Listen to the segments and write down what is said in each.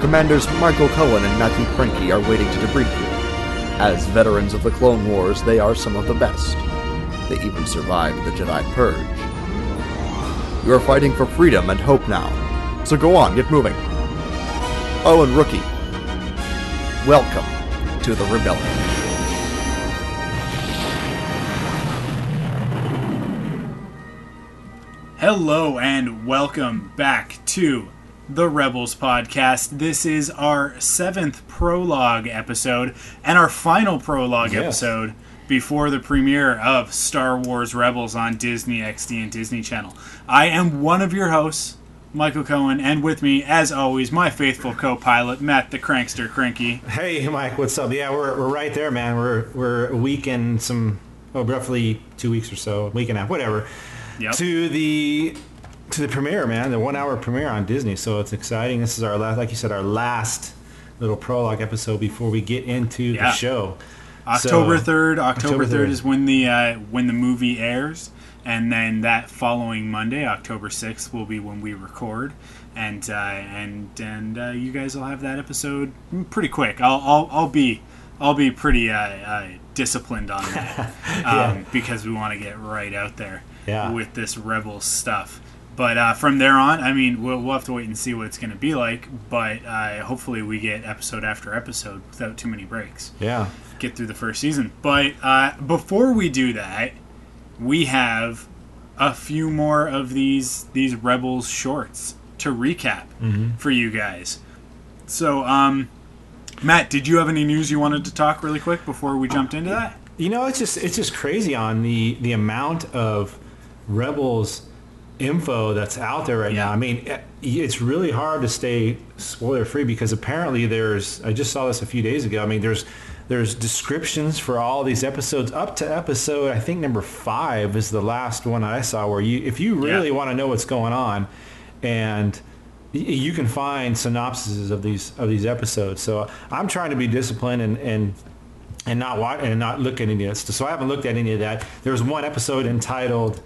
Commanders Michael Cohen and Matthew Cranky are waiting to debrief you. As veterans of the Clone Wars, they are some of the best. They even survived the Jedi Purge. You are fighting for freedom and hope now. So go on, get moving. Oh, and Rookie, welcome to the Rebellion. Hello and welcome back to the Rebels podcast. This is our seventh prologue episode and our final prologue Yes. episode before the premiere of Star Wars Rebels on Disney XD and Disney Channel. I am one of your hosts, Michael Cohen, and with me, as always, my faithful co-pilot Matt the Crankster Cranky. Hey, Mike, what's up? Yeah, we're, we're right there, man. We're we're a week and some, oh, roughly two weeks or so, a week and a half, whatever, Yep. to the to the premiere, man. The one hour premiere on Disney. So it's exciting. This is our last, like you said, our last little prologue episode before we get into Yeah. the show. October third. October October third 3rd. is when the uh, when the movie airs, and then that following Monday, October sixth, will be when we record, and uh, and and uh, you guys will have that episode pretty quick. I'll I'll, I'll be I'll be pretty uh, uh, disciplined on that um, Yeah. because we want to get right out there Yeah. with this rebel stuff. But uh, from there on, I mean, we'll, we'll have to wait and see what it's going to be like. But uh, hopefully, we get episode after episode without too many breaks Yeah. get through the first season. But uh, before we do that, we have a few more of these these Rebels shorts to recap for you guys. So, um, Matt, did you have any news you wanted to talk really quick before we jumped into that? You know, it's just it's just crazy on the the amount of rebels info that's out there right Yeah. now. I mean, eh, it's really hard to stay spoiler free because apparently there's I just saw this a few days ago. I mean, there's there's descriptions for all these episodes up to episode I think number 5 is the last one I saw where you if you really Yeah. want to know what's going on and you can find synopses of these of these episodes. So I'm trying to be disciplined and and and not watch and not look at any of this. So I haven't looked at any of that. There was one episode entitled,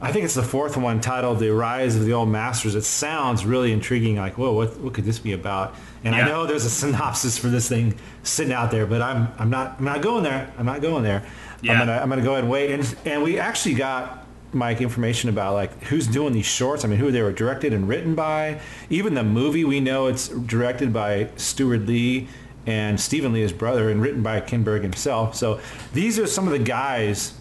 I think it's the fourth one, titled "The Rise of the Old Masters." It sounds really intriguing. Like, whoa, what what could this be about? And Yeah. I know there's a synopsis for this thing sitting out there, but I'm I'm not I'm not going there. I'm not going there. Yeah. I'm gonna I'm gonna go ahead and wait. And and we actually got. Mike, information about like who's doing these shorts. I mean, who they were directed and written by. Even the movie, we know it's directed by Steward Lee and Stephen Lee, his brother, and written by Kinberg himself. So these are some of the guys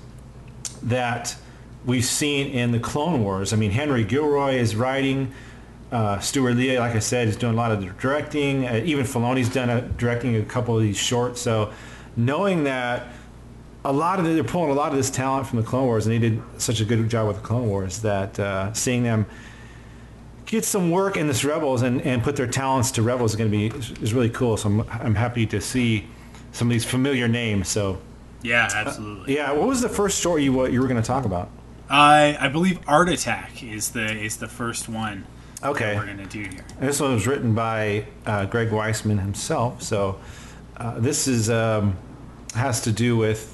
that we've seen in the Clone Wars. I mean, Henry Gilroy is writing. Uh, Steward Lee, like I said, is doing a lot of directing. Uh, even Filoni's done a, directing a couple of these shorts. So knowing that a lot of the, they're pulling a lot of this talent from the Clone Wars, and they did such a good job with the Clone Wars that uh, seeing them get some work in this Rebels and, and put their talents to Rebels is going to be is really cool. So I'm, I'm happy to see some of these familiar names. So Yeah, absolutely. yeah, what was the first story you what you were going to talk about? I I believe Art Attack is the is the first one Okay, we're gonna do here. This one was written by uh, Greg Weisman himself. So uh, this is um, has to do with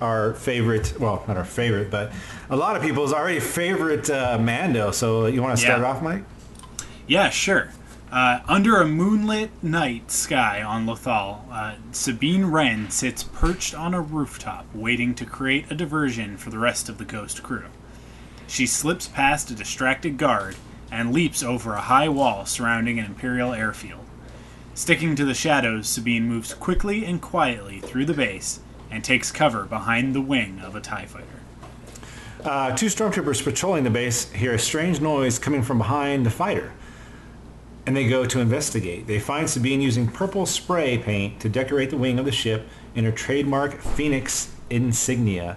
our favorite, well, not our favorite, but a lot of people's already favorite uh, Mando. So you want to start Yeah. off, Mike? Yeah, sure. Uh, under a moonlit night sky on Lothal, uh, Sabine Wren sits perched on a rooftop, waiting to create a diversion for the rest of the Ghost crew. She slips past a distracted guard and leaps over a high wall surrounding an Imperial airfield. Sticking to the shadows, Sabine moves quickly and quietly through the base and takes cover behind the wing of a TIE fighter. Uh, two stormtroopers patrolling the base hear a strange noise coming from behind the fighter. And they go to investigate. They find Sabine using purple spray paint to decorate the wing of the ship in her trademark Phoenix insignia.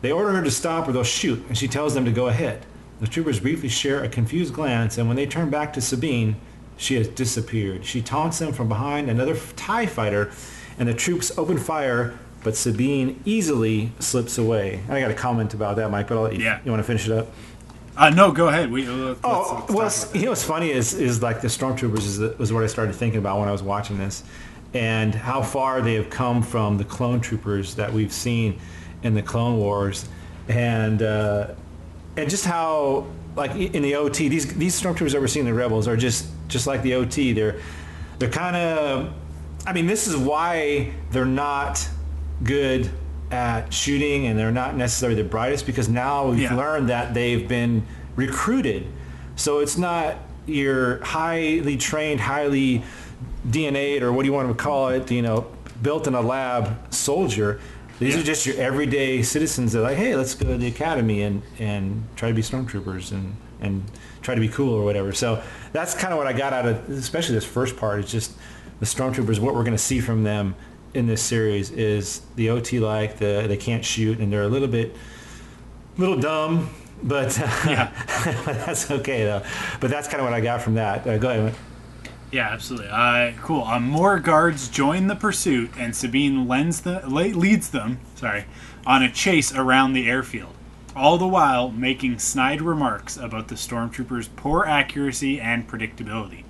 They order her to stop or they'll shoot, and she tells them to go ahead. The troopers briefly share a confused glance, and when they turn back to Sabine, She has disappeared. She taunts them from behind another TIE fighter, and the troops open fire, but Sabine easily slips away. I got a comment about that, Mike, but I'll let you, Yeah. you want to finish it up? Uh, no, go ahead. We, let's, Oh, let's well, you know what's funny is is like the stormtroopers is, is what I started thinking about when I was watching this, and how far they have come from the clone troopers that we've seen in the Clone Wars, and uh, and just how like in the OT these these stormtroopers that we're seeing the Rebels are just just like the OT. They're they're kind of I mean this is why they're not good at shooting and they're not necessarily the brightest because now we've Yeah. learned that they've been recruited. So it's not your highly trained, highly DNA'd or what do you want to call it, you know, built in a lab soldier. These Yeah. are just your everyday citizens that are like, hey, let's go to the academy and, and try to be stormtroopers and, and try to be cool or whatever. So that's kind of what I got out of, especially this first part, is just the stormtroopers, what we're going to see from them in this series is the OT like, the, they can't shoot and they're a little bit, little dumb, but Yeah. that's okay though. But that's kind of what I got from that. Uh, go ahead. Yeah, absolutely. Uh, cool. Uh, more guards join the pursuit, and Sabine lends the, leads them sorry, on a chase around the airfield, all the while making snide remarks about the stormtroopers' poor accuracy and predictability.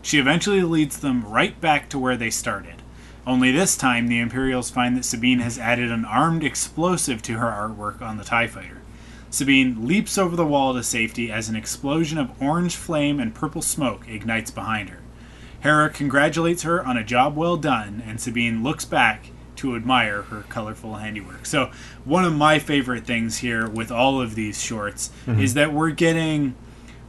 She eventually leads them right back to where they started. Only this time, the Imperials find that Sabine has added an armed explosive to her artwork on the TIE fighter. Sabine leaps over the wall to safety as an explosion of orange flame and purple smoke ignites behind her. Hera congratulates her on a job well done, and Sabine looks back to admire her colorful handiwork. So, one of my favorite things here with all of these shorts mm-hmm. is that we're getting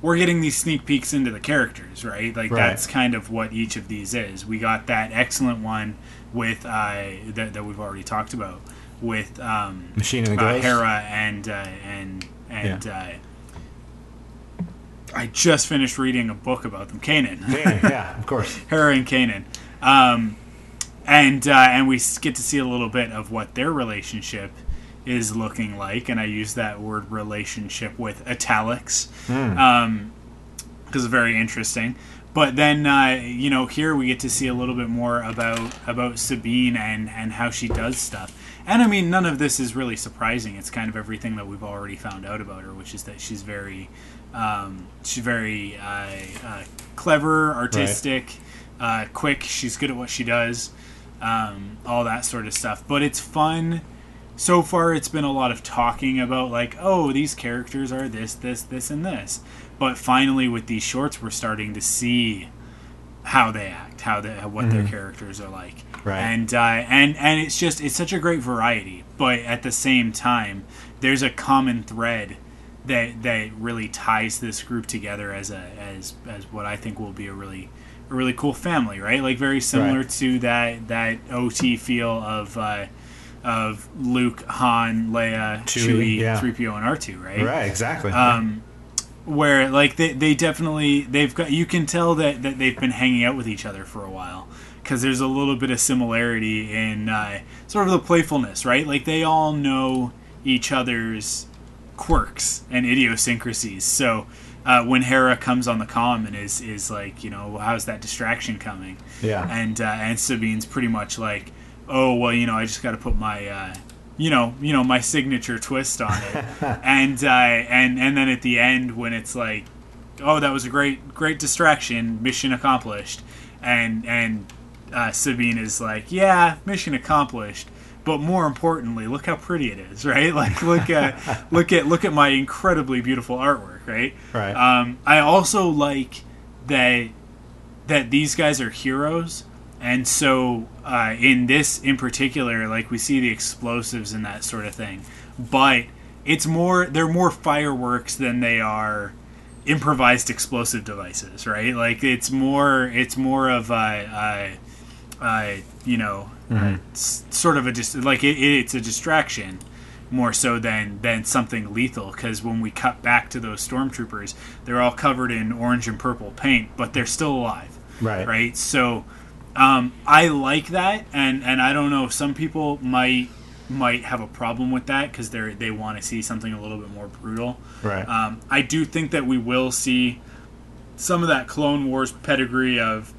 we're getting these sneak peeks into the characters, right? Like Right. that's kind of what each of these is. We got that excellent one with uh, that, that we've already talked about with um, Machine and the uh, Hera and uh, and and uh, I just finished reading a book about them, Kanan. Yeah, yeah, of course. Hera and Kanan, um, and uh, and we get to see a little bit of what their relationship is looking like, and I use that word relationship with italics because it's very interesting. But then uh, you know here we get to see a little bit more about about Sabine and and how she does stuff. And I mean, none of this is really surprising. It's kind of everything that we've already found out about her, which is that she's very, um, she's very uh, uh, clever, artistic, uh, quick. She's good at what she does, um, all that sort of stuff. But it's fun. So far, it's been a lot of talking about like, oh, these characters are this, this, this, and this. But finally, with these shorts, we're starting to see how they act, how they, what their characters are like, Right. and uh, and and it's just it's such a great variety. But at the same time, there's a common thread that that really ties this group together as a as as what I think will be a really a really cool family, right? Like very similar Right. to that that OT feel of uh, of Luke, Han, Leia, Chewie, yeah. 3PO, and R2, right? Right, exactly. um, where like they, they definitely they've got you can tell that, that they've been hanging out with each other for a while because there's a little bit of similarity in uh, sort of the playfulness right like they all know each other's quirks and idiosyncrasies so uh, when Hera comes on the comm and is is like you know how's that distraction coming Yeah. and uh, and Sabine's pretty much like oh well you know I just got to put my uh, you know you know my signature twist on it. And uh, and and then at the end when it's like oh that was a great great distraction mission accomplished. And and uh, Sabine is like yeah mission accomplished. But more importantly look how pretty it is right? Like look at look at look at my incredibly beautiful artwork right? Right. um, I also like that that these guys are heroes. And so uh, in this in particular like we see the explosives and that sort of thing. But it's more they're more fireworks than they are improvised explosive devices right? Like it's more it's more of a, a, a you know s- sort of a just like it, it's a distraction more so than than something lethal. Because when we cut back to those stormtroopers they're all covered in orange and purple paint but they're still alive. Right. right? So um, i like that and and i don't know if some people might might have a problem with that because they they want to see something a little bit more brutal Right. um, i do think that we will see some of that Clone Wars pedigree of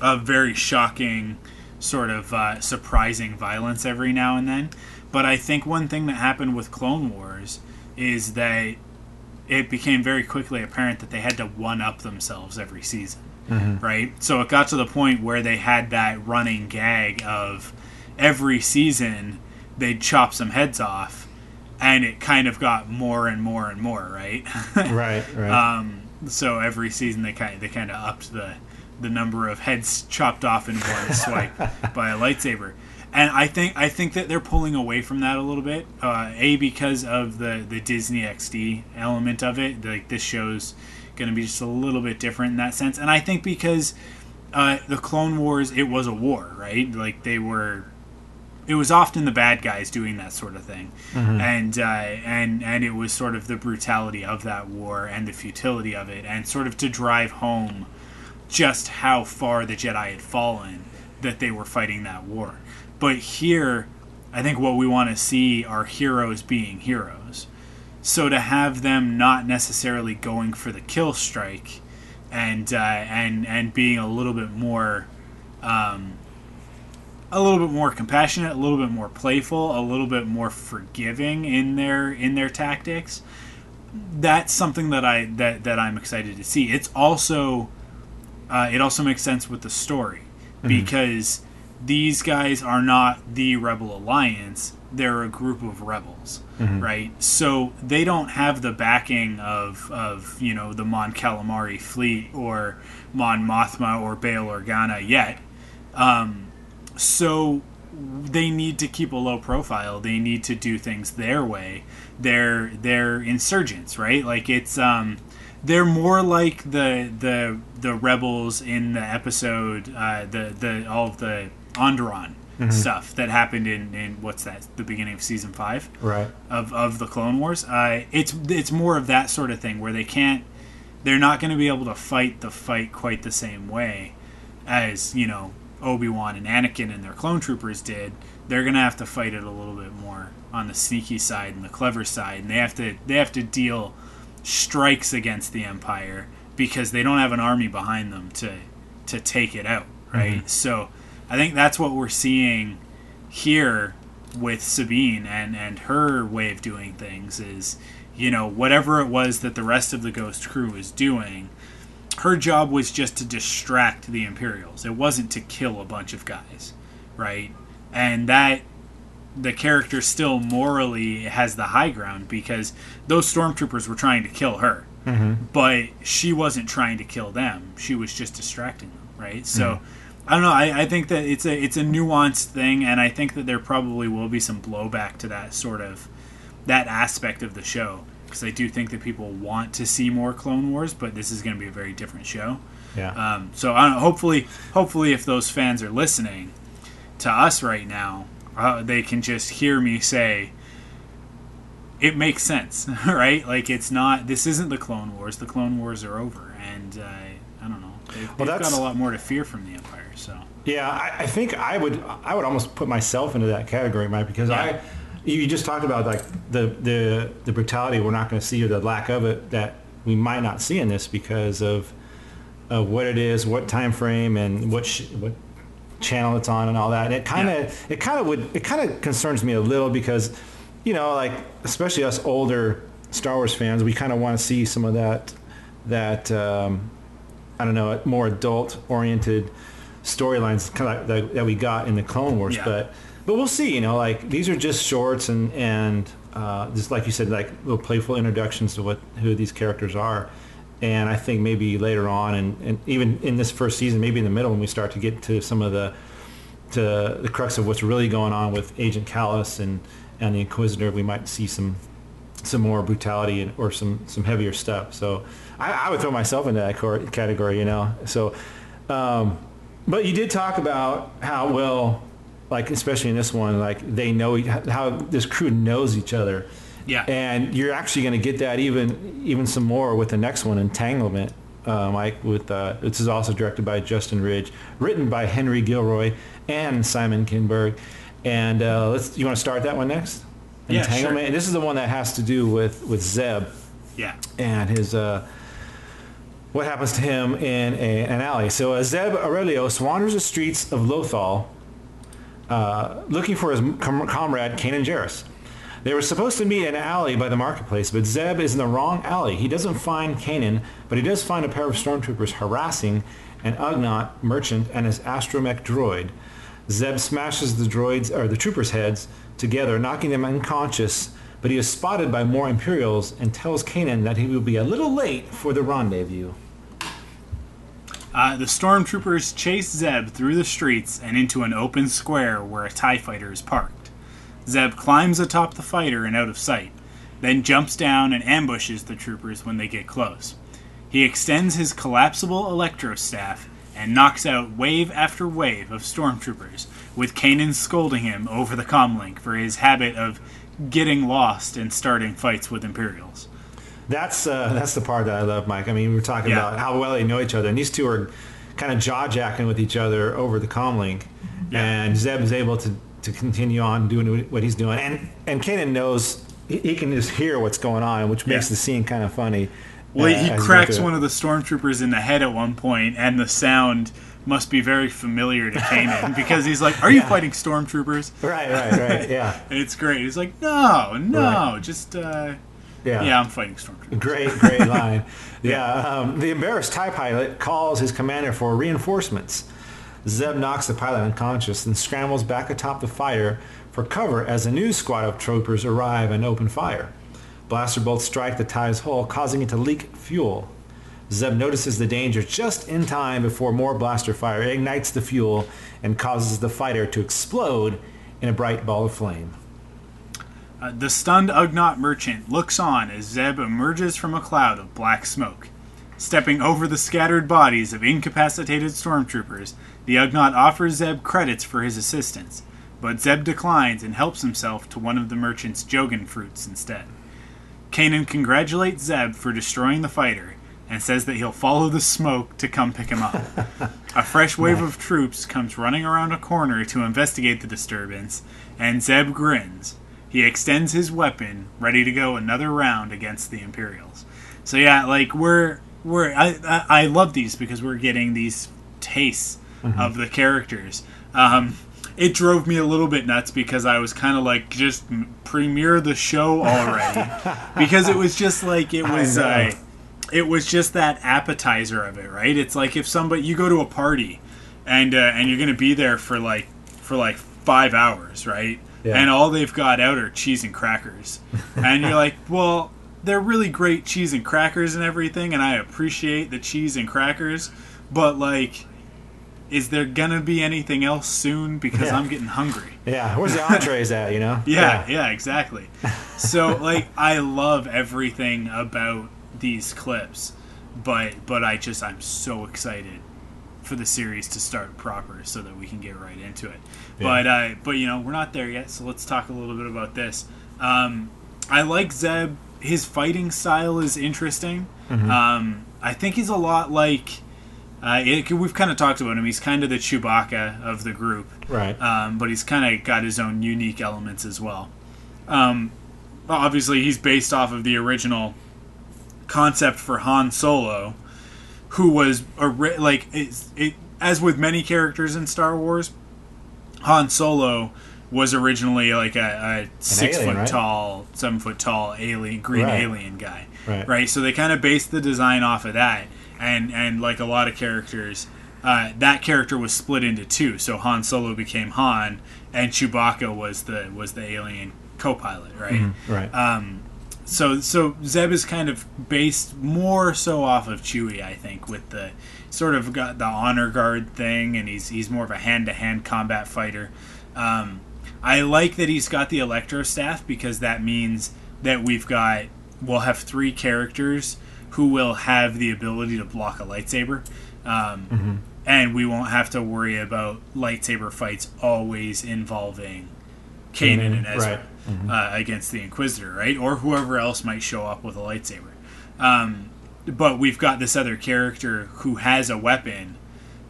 of very shocking, sort of uh, surprising violence every now and then. But I think one thing that happened with Clone Wars is that it became very quickly apparent that they had to one up themselves every season, right? So it got to the point where they had that running gag of every season they'd chop some heads off, and it kind of got more and more and more, right? Right, right. Um, so every season they kind of, they kind of upped the the number of heads chopped off in one swipe by a lightsaber. And I think I think that they're pulling away from that a little bit. Uh, a because of the the Disney XD element of it. Like this show's going to be just a little bit different in that sense. And I think because uh, the Clone Wars, it was a war, right? Like they were it was often the bad guys doing that sort of thing, and uh, and and it was sort of the brutality of that war and the futility of it, and sort of to drive home just how far the Jedi had fallen that they were fighting that war. But here, I think what we want to see are heroes being heroes. So to have them not necessarily going for the kill strike, and uh, and and being a little bit more. Um, a little bit more compassionate, a little bit more playful, a little bit more forgiving in their in their tactics. That's something that I that that I'm excited to see. It's also uh, it also makes sense with the story because these guys are not the Rebel Alliance; they're a group of rebels, right? So they don't have the backing of of you know the Mon Calamari fleet or Mon Mothma or Bail Organa yet so they need to keep a low profile. They need to do things their way. They're they're insurgents, right? Like it's um they're more like the the the rebels in the episode uh, the the all of the Onderon stuff that happened in in what's that the beginning of season five right. of, of the Clone Wars. Uh, it's it's more of that sort of thing where they can't, they're not going to be able to fight the fight quite the same way as you know Obi Wan and Anakin and their clone troopers did. They're going to have to fight it a little bit more on the sneaky side and the clever side, and they have to they have to deal strikes against the Empire because they don't have an army behind them to to take it out, right? So I think that's what we're seeing here with Sabine and and her way of doing things is you know whatever it was that the rest of the Ghost crew was doing her job was just to distract the Imperials. It wasn't to kill a bunch of guys right? And that the character still morally has the high ground because those stormtroopers were trying to kill her. Mm-hmm. But she wasn't trying to kill them. She was just distracting them right? So mm-hmm. I don't know. I, I think that it's a it's a nuanced thing, and I think that there probably will be some blowback to that sort of that aspect of the show because I do think that people want to see more Clone Wars, but this is going to be a very different show. Yeah. Um, so I don't know, hopefully, hopefully, if those fans are listening to us right now, uh, they can just hear me say it makes sense, right? Like it's not. This isn't the Clone Wars. The Clone Wars are over, and uh, I don't know. They've, Well, they've got a lot more to fear from the Empire. So Yeah, I, I think I would I would almost put myself into that category, Mike, because Yeah. I you just talked about like the the the brutality we're not going to see or the lack of it that we might not see in this because of of what it is, what time frame, and what sh- what channel it's on, and all that. And it kind of it kind of would it kind of concerns me a little because you know like especially us older Star Wars fans, we kind of want to see some of that that um, I don't know more adult oriented storylines kind of that, that we got in the Clone Wars, Yeah. but but we'll see. You know, like these are just shorts and and uh, just like you said, like little playful introductions to what who these characters are. And I think maybe later on, and, and even in this first season, maybe in the middle, when we start to get to some of the to the crux of what's really going on with Agent Kallus and and the Inquisitor, we might see some some more brutality and, or some some heavier stuff. So I, I would throw myself into that category, you know. So, um, but you did talk about how well, like especially in this one, like they know how this crew knows each other. Yeah. And you're actually going to get that even even some more with the next one, Entanglement. Uh, Mike, with uh, this is also directed by Justin Ridge, written by Henry Gilroy and Simon Kinberg. And uh, let's you want to start that one next? Yeah, sure. Entanglement. And this is the one that has to do with with Zeb yeah, and his uh what happens to him in a, an alley. So uh, Zeb Orrelios wanders the streets of Lothal uh, looking for his com- comrade Kanan Jarrus. They were supposed to meet in an alley by the marketplace, but Zeb is in the wrong alley. He doesn't find Kanan, but he does find a pair of stormtroopers harassing an Ugnaught merchant and his astromech droid. Zeb smashes the droids or the troopers' heads together, knocking them unconscious. But he is spotted by more Imperials and tells Kanan that he will be a little late for the rendezvous. Uh, the stormtroopers chase Zeb through the streets and into an open square where a TIE fighter is parked. Zeb climbs atop the fighter and out of sight, then jumps down and ambushes the troopers when they get close. He extends his collapsible electro staff and knocks out wave after wave of stormtroopers, with Kanan scolding him over the comlink for his habit of getting lost and starting fights with Imperials. That's uh, that's the part that I love, Mike. I mean, we were talking Yeah. about how well they know each other, and these two are kind of jaw jacking with each other over the comlink, Yeah. and Zeb is able to, to continue on doing what he's doing, and and Kanan knows he, he can just hear what's going on, which makes Yeah. the scene kind of funny. Well, uh, he as you go cracks one of the stormtroopers in the head at one point, and the sound must be very familiar to Kanan because he's like, "Are you Yeah. fighting stormtroopers?" Right, right, right. Yeah, And it's great. He's like, "No, no, Right. just uh, yeah. yeah, I'm fighting stormtroopers." Great, great line. Yeah, um, the embarrassed TIE pilot calls his commander for reinforcements. Zeb knocks the pilot unconscious and scrambles back atop the fire for cover as a new squad of troopers arrive and open fire. Blaster bolts strike the TIE's hull, causing it to leak fuel. Zeb notices the danger just in time before more blaster fire ignites the fuel and causes the fighter to explode in a bright ball of flame. Uh, the stunned Ugnaught merchant looks on as Zeb emerges from a cloud of black smoke. Stepping over the scattered bodies of incapacitated stormtroopers, the Ugnaught offers Zeb credits for his assistance, but Zeb declines and helps himself to one of the merchant's Jogan fruits instead. Kanan congratulates Zeb for destroying the fighter and says that he'll follow the smoke to come pick him up. a fresh wave of troops comes running around a corner to investigate the disturbance, and Zeb grins. He extends his weapon, ready to go another round against the Imperials. So yeah, like we're we're I I, I love these because we're getting these tastes of the characters. Um, it drove me a little bit nuts because I was kind of like just premiere the show already because it was just like it was uh, it was just that appetizer of it, right? It's like if somebody you go to a party and uh, and you're gonna be there for like for like five hours, right? Yeah. And all they've got out are cheese and crackers, and you're like, well, they're really great cheese and crackers and everything, and I appreciate the cheese and crackers, but like, is there gonna be anything else soon? Because Yeah. I'm getting hungry. Yeah, where's the entrees at, you know? Yeah, yeah, exactly. So like I love everything about these clips, but but I just I'm so excited for the series to start proper so that we can get right into it. But uh but you know, we're not there yet, so let's talk a little bit about this. Um I like Zeb his fighting style is interesting. Um I think he's a lot like uh, it, we've kind of talked about him. He's kind of the Chewbacca of the group Right. um, but he's kind of got his own unique elements as well. Um, obviously, he's based off of the original concept for Han Solo, who was a like it's, it as with many characters in Star Wars. Han Solo was originally like a, a six alien, foot right? tall, seven foot tall alien, green Right. alien guy, Right. right? So they kind of based the design off of that, and and like a lot of characters, uh, that character was split into two. So Han Solo became Han, and Chewbacca was the was the alien co-pilot, right? right. Um, so so Zeb is kind of based more so off of Chewie, I think, with the sort of got the honor guard thing, and he's he's more of a hand to hand combat fighter. Um, I like that he's got the electro staff because that means that we've got we'll have three characters who will have the ability to block a lightsaber. Um, And we won't have to worry about lightsaber fights always involving Kanan and Ezra uh, against the Inquisitor, right? Or whoever else might show up with a lightsaber. Um, but we've got this other character who has a weapon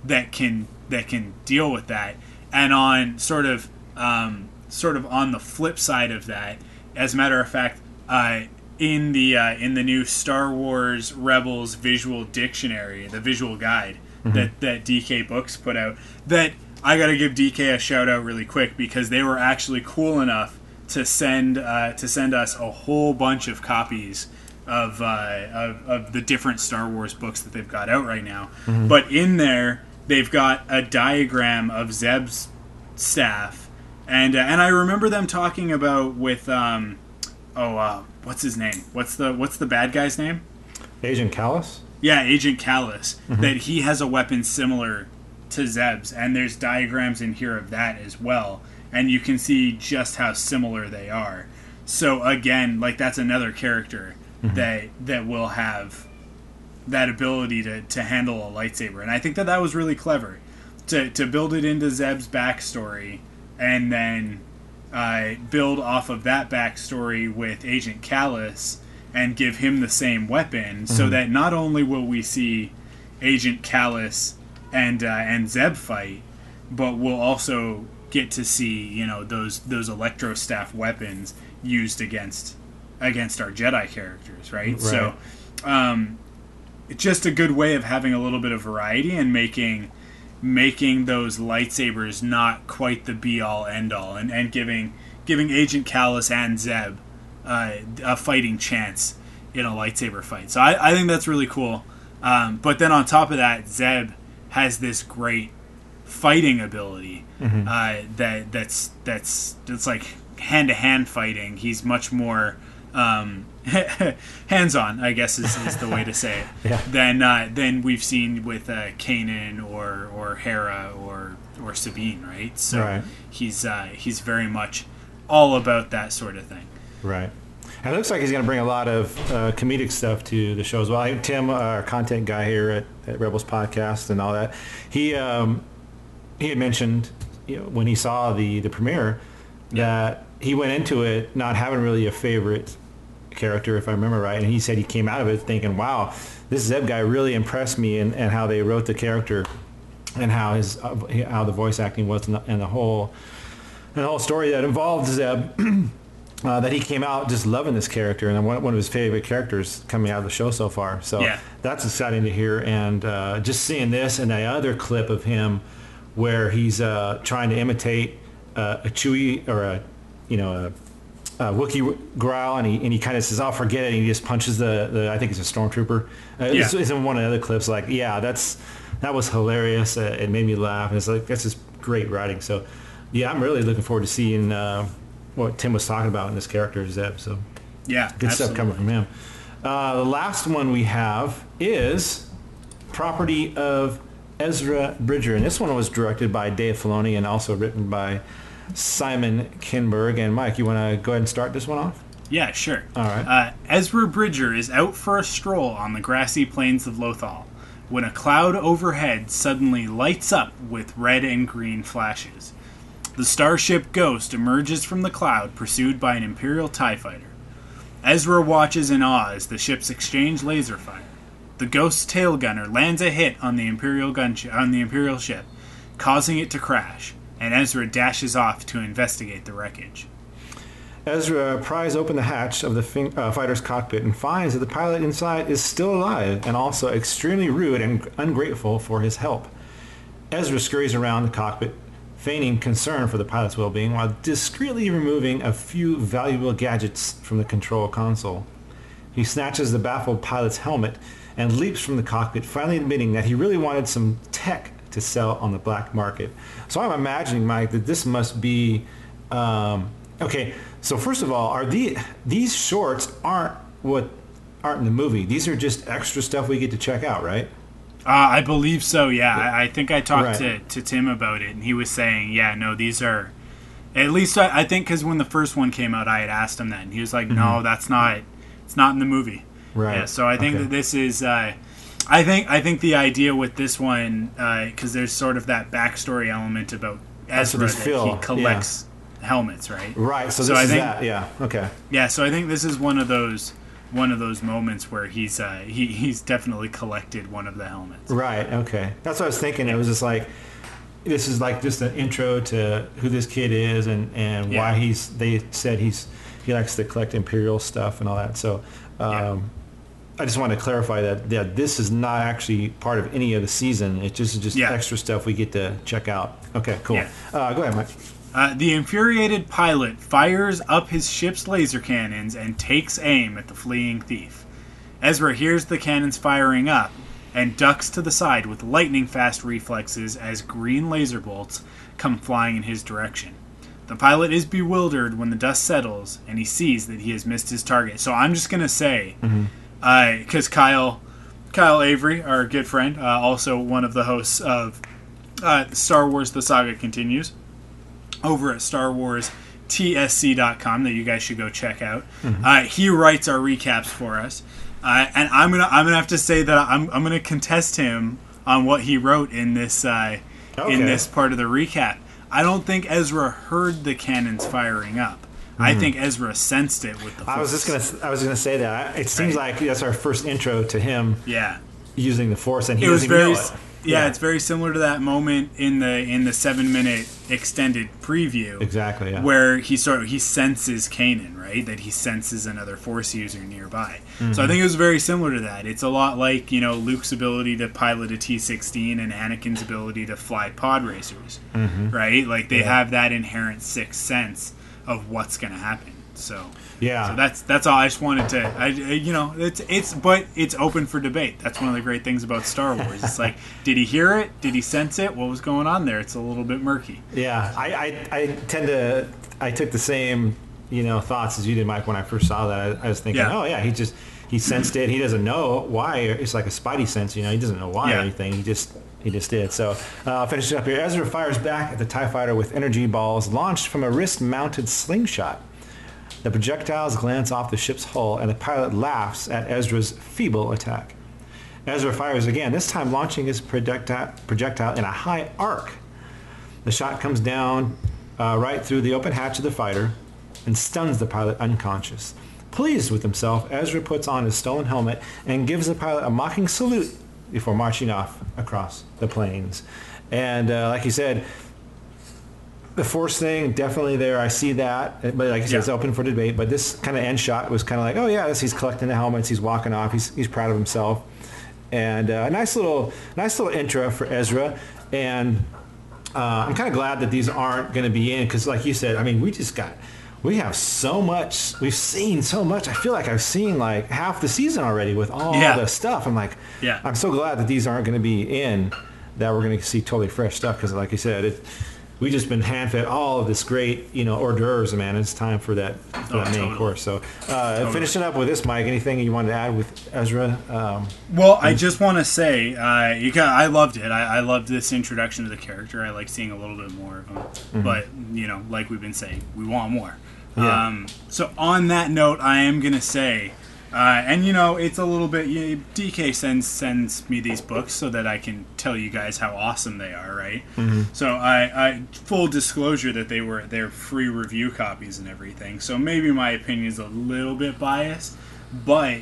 that can that can deal with that. And on sort of um, sort of on the flip side of that, as a matter of fact, uh, in the uh, in the new Star Wars Rebels visual dictionary, the visual guide that that DK Books put out. That I got to give DK a shout out really quick because they were actually cool enough to send uh, to send us a whole bunch of copies of, uh, of of the different Star Wars books that they've got out right now. But in there, they've got a diagram of Zeb's staff, and uh, and I remember them talking about with um, oh uh, what's his name? What's the what's the bad guy's name? Agent Kallus. Yeah, Agent Kallus. That he has a weapon similar to Zeb's, and there's diagrams in here of that as well, and you can see just how similar they are. So again, like that's another character that that will have that ability to, to handle a lightsaber, and I think that that was really clever. To to build it into Zeb's backstory, and then uh, build off of that backstory with Agent Kallus and give him the same weapon, so that not only will we see Agent Kallus and uh, and Zeb fight, but we'll also get to see you know those those electro staff weapons used against against our Jedi characters, right? So, um, it's just a good way of having a little bit of variety and making making those lightsabers not quite the be all end all, and, and giving giving Agent Kallus and Zeb uh, a fighting chance in a lightsaber fight. So I, I think that's really cool. Um, but then on top of that, Zeb has this great fighting ability uh, that that's that's that's like hand to hand fighting. He's much more um, hands on, I guess is, is the way to say it. Yeah. Than uh, than we've seen with uh, Kanan or or Hera or or Sabine, right? So Right. he's uh, he's very much all about that sort of thing. Right. And it looks like he's going to bring a lot of uh, comedic stuff to the show as well. I- Tim, our content guy here at, at Rebels Podcast and all that, he um, he had mentioned you know, when he saw the the premiere that he went into it not having really a favorite character, if I remember right, and he said he came out of it thinking, "Wow, this Zeb guy really impressed me," and, and how they wrote the character and how his uh, how the voice acting was and the, and the whole and the whole story that involved Zeb. Uh, that he came out just loving this character and one, one of his favorite characters coming out of the show so far. So Yeah. that's exciting to hear. And uh, just seeing this and the other clip of him where he's uh, trying to imitate uh, a Chewie or a, you know, a, a Wookiee growl, and he and he kind of says, "I'll forget it," and he just punches the, the I think it's a stormtrooper. Uh, it's, Yeah. it's in one of the other clips. Like, yeah, that's that was hilarious. Uh, it made me laugh, and it's like that's just great writing. So, yeah, I'm really looking forward to seeing uh, what Tim was talking about in this character Zeb. So Yeah, good stuff coming from him. Uh, the last one we have is property of Ezra Bridger, and this one was directed by Dave Filoni and also written by Simon Kinberg. And Mike, you want to go ahead and start this one off? Yeah, sure. All right. Uh, Ezra Bridger is out for a stroll on the grassy plains of Lothal when a cloud overhead suddenly lights up with red and green flashes. The starship Ghost emerges from the cloud, pursued by an Imperial TIE fighter. Ezra watches in awe as the ships exchange laser fire. The Ghost tail gunner lands a hit on the Imperial on the Imperial ship, causing it to crash, and Ezra dashes off to investigate the wreckage. Ezra pries open the hatch of the fin- uh, fighter's cockpit and finds that the pilot inside is still alive and also extremely rude and ungrateful for his help. Ezra scurries around the cockpit, feigning concern for the pilot's well-being while discreetly removing a few valuable gadgets from the control console. He snatches the baffled pilot's helmet and leaps from the cockpit, finally admitting that he really wanted some tech to sell on the black market. So I'm imagining, Mike, that this must be um, okay. So first of all, are the these shorts aren't what aren't in the movie? These are just extra stuff we get to check out, right? Uh, I believe so. Yeah, I, I think I talked Right. to, to Tim about it, and he was saying, "Yeah, no, these are." At least I, I think because when the first one came out, I had asked him that, and he was like, "No, that's not. It's not in the movie." Right. Yeah. So I think Okay. that this is. Uh, I think I think the idea with this one, because there's sort of that backstory element about Ezra that he collects helmets, right? Right. So, So I is think- that. Yeah. Okay. Yeah, so I think this is one of those one of those moments where he's uh, he he's definitely collected one of the helmets. Right. Okay. That's what I was thinking. It was just like this is like just an intro to who this kid is and and why he's. They said he's he likes to collect Imperial stuff and all that. So. Um, Yeah. I just want to clarify that that this is not actually part of any of the season. It just is just Yeah. extra stuff we get to check out. Okay, cool. Yeah. Uh, go ahead, Mike. Uh, the infuriated pilot fires up his ship's laser cannons and takes aim at the fleeing thief. Ezra hears the cannons firing up and ducks to the side with lightning fast reflexes as green laser bolts come flying in his direction. The pilot is bewildered when the dust settles and he sees that he has missed his target. So I'm just going to say, because Kyle, Kyle Avery, our good friend, uh, also one of the hosts of uh, Star Wars The Saga Continues, over at Star Wars TSC.com that you guys should go check out. Uh, he writes our recaps for us, uh, and I'm gonna I'm gonna have to say that I'm I'm gonna contest him on what he wrote in this uh, Okay. in this part of the recap. I don't think Ezra heard the cannons firing up. I think Ezra sensed it with the. Hmm. I was just gonna I was gonna say that. It seems Right. like that's our first intro to him Yeah. using the Force, and he it was even very know it. yeah, it's very similar to that moment in the in the seven minute extended preview exactly yeah. where he sort of he senses Kanan, right? That he senses another Force user nearby. Mm-hmm. So I think it was very similar to that. It's a lot like you know Luke's ability to pilot a T sixteen and Anakin's ability to fly pod racers, Mm-hmm. right? Like they have that inherent sixth sense of what's going to happen. So Yeah. so that's that's all I just wanted to. I, you know it's it's but it's open for debate. That's one of the great things about Star Wars. It's like did he hear it? Did he sense it? What was going on there? It's a little bit murky. Yeah, I, I, I tend to I took the same you know thoughts as you did, Mike. When I first saw that, I, I was thinking, Yeah. oh yeah, he just he sensed it. He doesn't know why. It's like a spidey sense, you know. He doesn't know why Yeah. or anything. He just he just did. So uh, it up here, Ezra fires back at the Tie Fighter with energy balls launched from a wrist-mounted slingshot. The projectiles glance off the ship's hull, and the pilot laughs at Ezra's feeble attack. Ezra fires again, this time launching his projectile, projectile in a high arc. The shot comes down uh, right through the open hatch of the fighter and stuns the pilot unconscious. Pleased with himself, Ezra puts on his stolen helmet and gives the pilot a mocking salute before marching off across the plains. And uh, like you said, the force thing definitely there. I see that, but like I said, Yeah. it's open for debate. But this kind of end shot was kind of like, oh yeah, this, he's collecting the helmets, he's walking off, he's he's proud of himself, and uh, a nice little nice little intro for Ezra. And uh, I'm kind of glad that these aren't going to be in because, like you said, I mean, we just got we have so much. We've seen so much. I feel like I've seen like half the season already with all Yeah. the stuff. I'm like, Yeah. I'm so glad that these aren't going to be in. That we're going to see totally fresh stuff because, like you said, it, we just been hand fed all of this great, you know, hors d'oeuvres, man. It's time for that for Oh, that main totally. course. So, uh, finishing up with this, Mike. Anything you wanted to add with Ezra? Um, Well, I just want to say, uh, you got, I loved it. I, I loved this introduction to the character. I like seeing a little bit more of him. But you know, like we've been saying, we want more. Yeah. Um, so on that note, I am gonna say, uh, and you know, it's a little bit. You, DK sends sends me these books so that I can tell you guys how awesome they are, right? So I, I full disclosure that they were they're free review copies and everything. So maybe my opinion is a little bit biased, but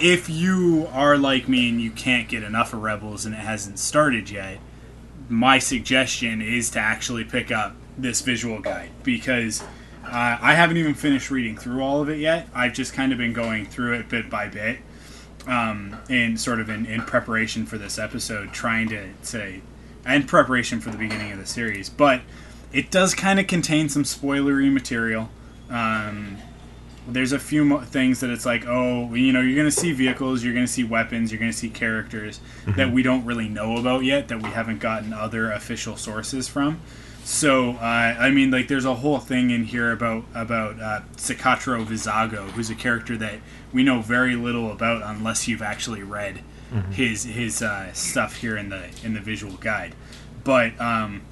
if you are like me and you can't get enough of Rebels and it hasn't started yet, my suggestion is to actually pick up this visual guide because uh, I haven't even finished reading through all of it yet. I've just kind of been going through it bit by bit, um, in sort of in, in preparation for this episode, trying to say, and preparation for the beginning of the series. But it does kind of contain some spoilery material. Um, there's a few mo- things that it's like, oh, you know, you're going to see vehicles, you're going to see weapons, you're going to see characters that we don't really know about yet, that we haven't gotten other official sources from. So, uh, I mean, like, there's a whole thing in here about about uh, Cikatro Vizago, who's a character that we know very little about unless you've actually read his his uh, stuff here in the in the visual guide. But um,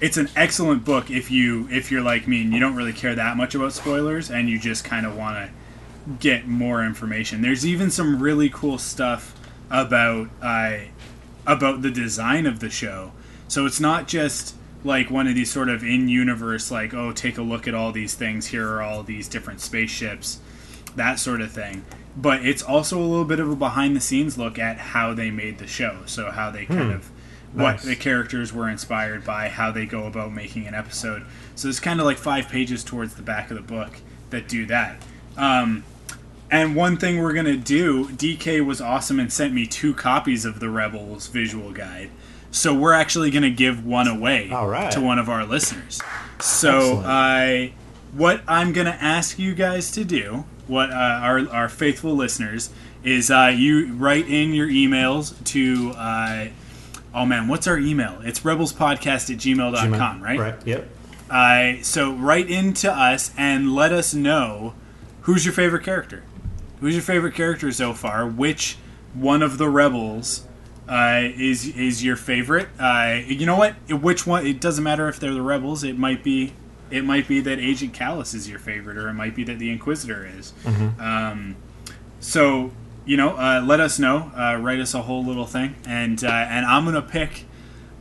it's an excellent book if you if you're like me and you don't really care that much about spoilers and you just kind of want to get more information. There's even some really cool stuff about uh, about the design of the show. So it's not just like one of these sort of in universe like oh take a look at all these things here are all these different spaceships that sort of thing. But it's also a little bit of a behind the scenes look at how they made the show. So how they kind of what Nice. the characters were inspired by, how they go about making an episode. So it's kind of like five pages towards the back of the book that do that. Um, and one thing we're gonna do, DK was awesome and sent me two copies of the Rebels visual guide. So we're actually gonna give one away All right. to one of our listeners. So. I, what I'm gonna ask you guys to do, what uh, our our faithful listeners, is uh, you write in your emails to. Uh, Oh man, what's our email? It's rebelspodcast at gmail.com, right? Right. Yep. Uh, so write into us and let us know who's your favorite character. Who's your favorite character so far? Which one of the rebels uh, is is your favorite? Uh, you know what? Which one? It doesn't matter if they're the rebels. It might be it might be that Agent Kallus is your favorite, or it might be that the Inquisitor is. Um, so you know, uh, let us know. Uh, write us a whole little thing, and uh, and I'm gonna pick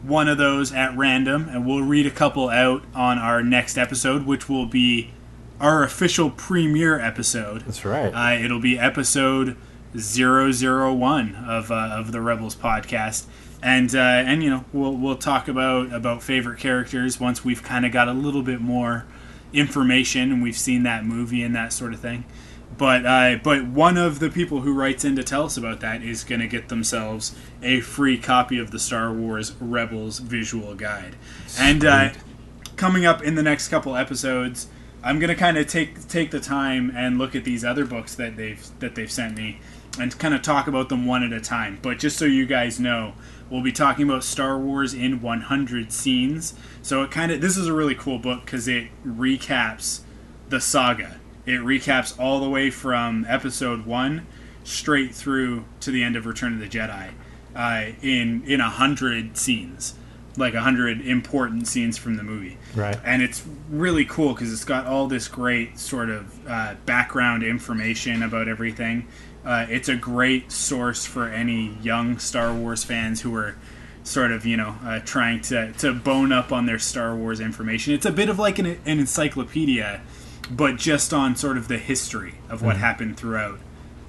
one of those at random, and we'll read a couple out on our next episode, which will be our official premiere episode. That's right. Uh, it'll be episode 001 of, uh, of the Rebels podcast. And uh, and you know we'll we'll talk about about favorite characters once we've kind of got a little bit more information and we've seen that movie and that sort of thing. But uh, but one of the people who writes in to tell us about that is going to get themselves a free copy of the Star Wars Rebels visual guide. And uh, coming up in the next couple episodes, I'm gonna kind of take take the time and look at these other books that they've that they've sent me, and kind of talk about them one at a time. But just so you guys know, we'll be talking about Star Wars in 100 scenes. So it kind of this is a really cool book because it recaps the saga. It recaps all the way from Episode One straight through to the end of Return of the Jedi uh, in in a hundred scenes, like a hundred important scenes from the movie Right. and it's really cool because it's got all this great sort of uh, background information about everything. Uh, it's a great source for any young Star Wars fans who are sort of you know uh, trying to to bone up on their Star Wars information. It's a bit of like an, an encyclopedia, but just on sort of the history of what happened throughout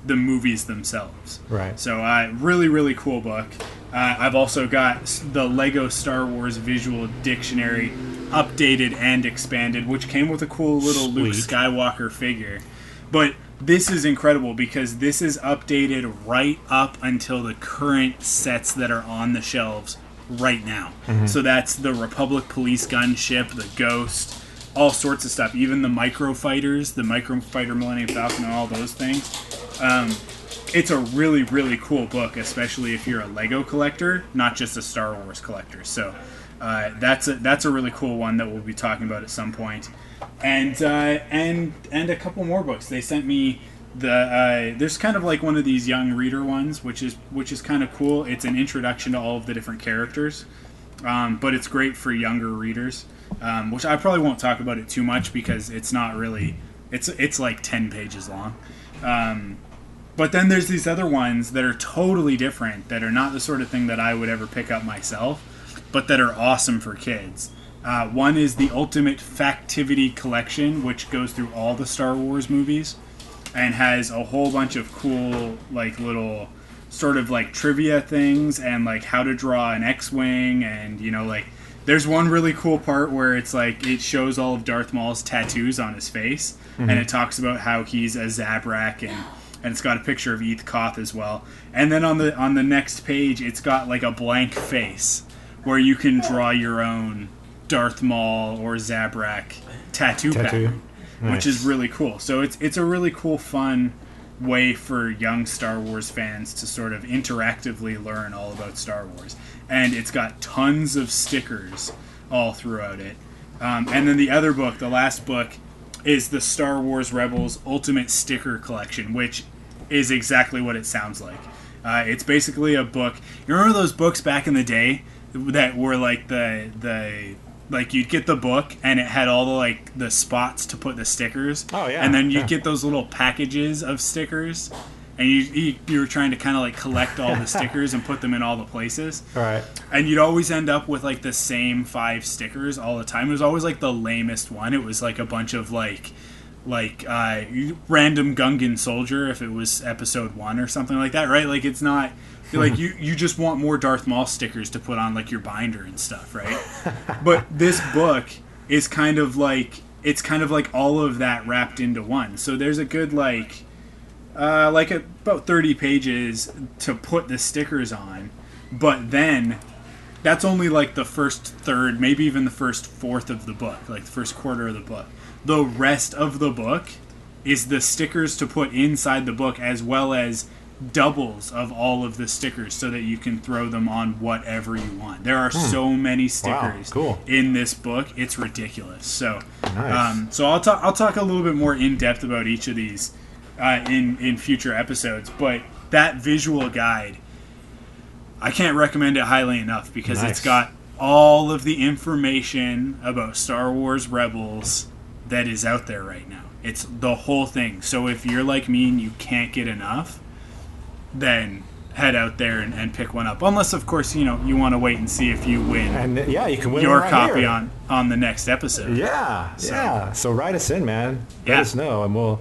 the movies themselves. Right. So, uh, really, really cool book. Uh, I've also got the Lego Star Wars Visual Dictionary, updated and expanded, which came with a cool little Luke Skywalker figure. But this is incredible because this is updated right up until the current sets that are on the shelves right now. So that's the Republic Police gunship, the Ghost, all sorts of stuff. Even the micro fighters, the micro fighter Millennium Falcon, and all those things. Um, it's a really really cool book, especially if you're a Lego collector, not just a Star Wars collector. So uh, that's a that's a really cool one that we'll be talking about at some point. And uh, and and a couple more books. They sent me the uh, there's kind of like one of these young reader ones, which is which is kind of cool. It's an introduction to all of the different characters, um, but it's great for younger readers. Um, which I probably won't talk about it too much because it's not really it's it's like ten pages long. Um, but then there's these other ones that are totally different, that are not the sort of thing that I would ever pick up myself, but that are awesome for kids. Uh, one is the Ultimate Factivity Collection, which goes through all the Star Wars movies and has a whole bunch of cool, like, little sort of like trivia things and like how to draw an X-Wing and, you know, like, there's one really cool part where it's like it shows all of Darth Maul's tattoos on his face, and it talks about how he's a Zabrak and and it's got a picture of Eeth Koth as well. And then on the on the next page, it's got like a blank face where you can draw your own Darth Maul or Zabrak tattoo, Tattoo. pattern, which is really cool. So it's it's a really cool, fun way for young Star Wars fans to sort of interactively learn all about Star Wars. And it's got tons of stickers all throughout it. Um, and then the other book, the last book, is the Star Wars Rebels Ultimate Sticker Collection, which is exactly what it sounds like. Uh, it's basically a book. You remember those books back in the day that were like the the like you'd get the book and it had all the like the spots to put the stickers. Oh, yeah, And then you'd yeah. get those little packages of stickers, and you you, you were trying to kind of like collect all the stickers and put them in all the places All right. and you'd always end up with like the same five stickers all the time. It was always like the lamest one. It was like a bunch of like like uh, random Gungan soldier if it was episode one or something like that, right? Like it's not like you you just want more Darth Maul stickers to put on like your binder and stuff, right? but this book is kind of like it's kind of like all of that wrapped into one. So there's a good like uh, like about 30 pages to put the stickers on, but then that's only like the first third, maybe even the first fourth of the book, like the first quarter of the book. The rest of the book is the stickers to put inside the book as well as doubles of all of the stickers so that you can throw them on whatever you want. There are so many stickers cool. in this book; it's ridiculous. So, Nice. um, so I'll talk. I'll talk a little bit more in depth about each of these uh, in in future episodes. But that visual guide, I can't recommend it highly enough because Nice. it's got all of the information about Star Wars Rebels that is out there right now. It's the whole thing. So if you're like me and you can't get enough, then head out there and, and pick one up. Unless, of course, you know you want to wait and see if you win And uh, yeah, you can win your right copy here. on on the next episode. Yeah, yeah. So write us in, man. Let Yeah. us know, and we'll.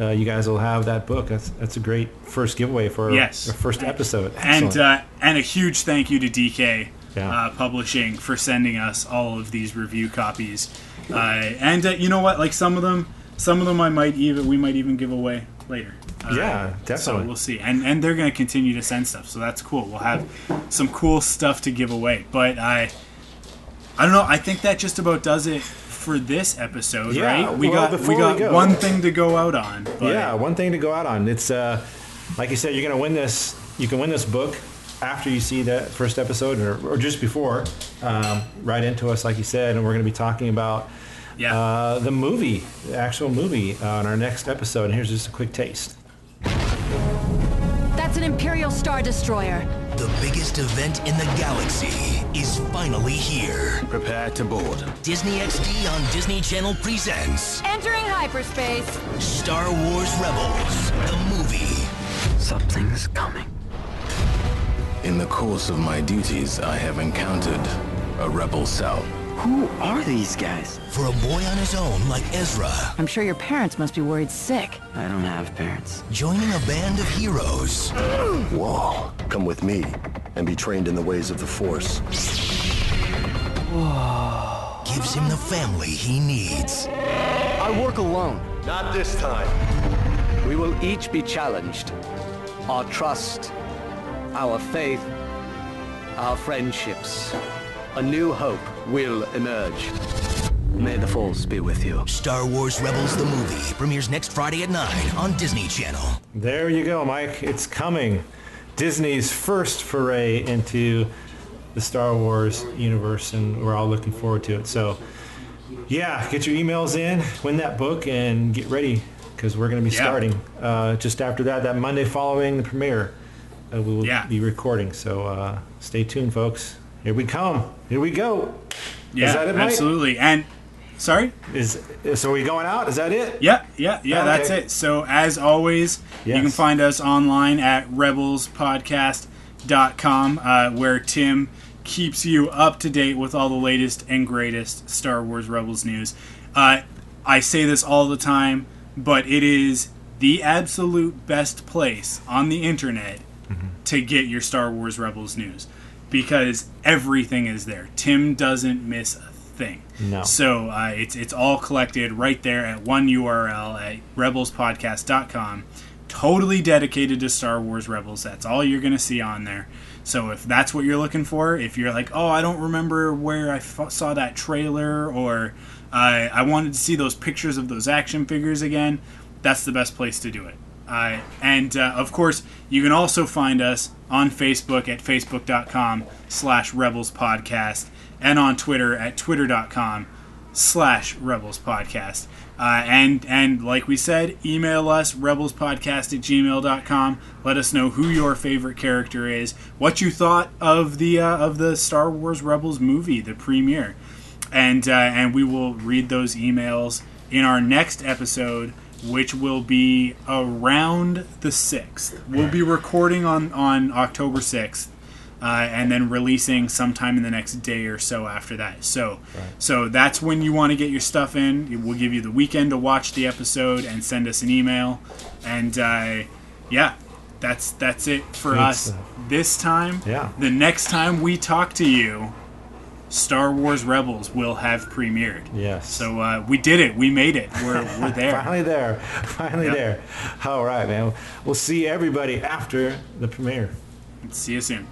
Uh, you guys will have that book. That's that's a great first giveaway for Yes. our first episode. And uh, and a huge thank you to DK Yeah. uh, Publishing for sending us all of these review copies. Uh, and uh, you know what? Like some of them, some of them I might even we might even give away later. Uh, Yeah, So definitely. we'll see. And and they're going to continue to send stuff, so that's cool. We'll have some cool stuff to give away. But I, I don't know. I think that just about does it for this episode, Yeah, right? We well, got we got we go- one thing to go out on. But yeah, one thing to go out on. It's uh, like you said, you're gonna win this. You can win this book after you see that first episode, or, or just before. Um, right into us, like you said, and we're gonna be talking about yeah. uh, the movie, the actual movie, uh, on our next episode. And here's just a quick taste. That's an Imperial Star Destroyer. The biggest event in the galaxy is finally here. Prepare to board. Disney XD on Disney Channel presents Entering hyperspace. Star Wars Rebels, the movie. Something's coming. In the course of my duties, I have encountered a rebel cell. Who are these guys? For a boy on his own like Ezra, I'm sure your parents must be worried sick. I don't have parents. joining a band of heroes Whoa. Come with me and be trained in the ways of the Force. gives him the family he needs. I work alone. Not this time. We will each be challenged. Our trust, our faith, our friendships. A new hope will emerge. May the Force be with you. Star Wars Rebels, the movie, premieres next Friday at 9 on Disney Channel. There you go, Mike. It's coming. Disney's first foray into the Star Wars universe, and we're all looking forward to it. So, yeah, get your emails in, win that book, and get ready because we're going to be Yeah. starting uh, just after that. That Monday following the premiere, uh, we will Yeah. be recording. So, uh, stay tuned, folks. Here we come. Here we go. yeah, that it, absolutely. And sorry. Is so? Are we going out? Is that it? Yeah, yeah, yeah, Okay. that's it. So, as always, you can find us online at rebelspodcast.com, uh, where Tim keeps you up to date with all the latest and greatest Star Wars Rebels news. Uh, I say this all the time, but it is the absolute best place on the internet to get your Star Wars Rebels news because everything is there. Tim doesn't miss a thing. No. So uh, it's it's all collected right there at one URL at rebelspodcast.com. Totally dedicated to Star Wars Rebels. That's all you're going to see on there. So if that's what you're looking for, if you're like, oh, I don't remember where I f- saw that trailer, or uh, I wanted to see those pictures of those action figures again, that's the best place to do it. Uh, and uh, of course, you can also find us on Facebook at facebook.com slash rebels podcast and on Twitter at twitter.com slash rebels podcast. Uh, and and like we said, email us rebelspodcast at gmail.com. Let us know who your favorite character is, what you thought of the uh, of the Star Wars Rebels movie, the premiere, and uh, and we will read those emails in our next episode, which will be around the sixth. We'll be recording on on October sixth. Uh, and then releasing sometime in the next day or so after that. So, so that's when you want to get your stuff in. We'll give you the weekend to watch the episode and send us an email. And uh, yeah, that's that's it for Good us stuff. this time. Yeah. The next time we talk to you, Star Wars Rebels will have premiered. Yes. So uh, we did it. We made it. We're, we're there. Finally there. Finally Yep. there. All right, man. We'll see everybody after the premiere. See you soon.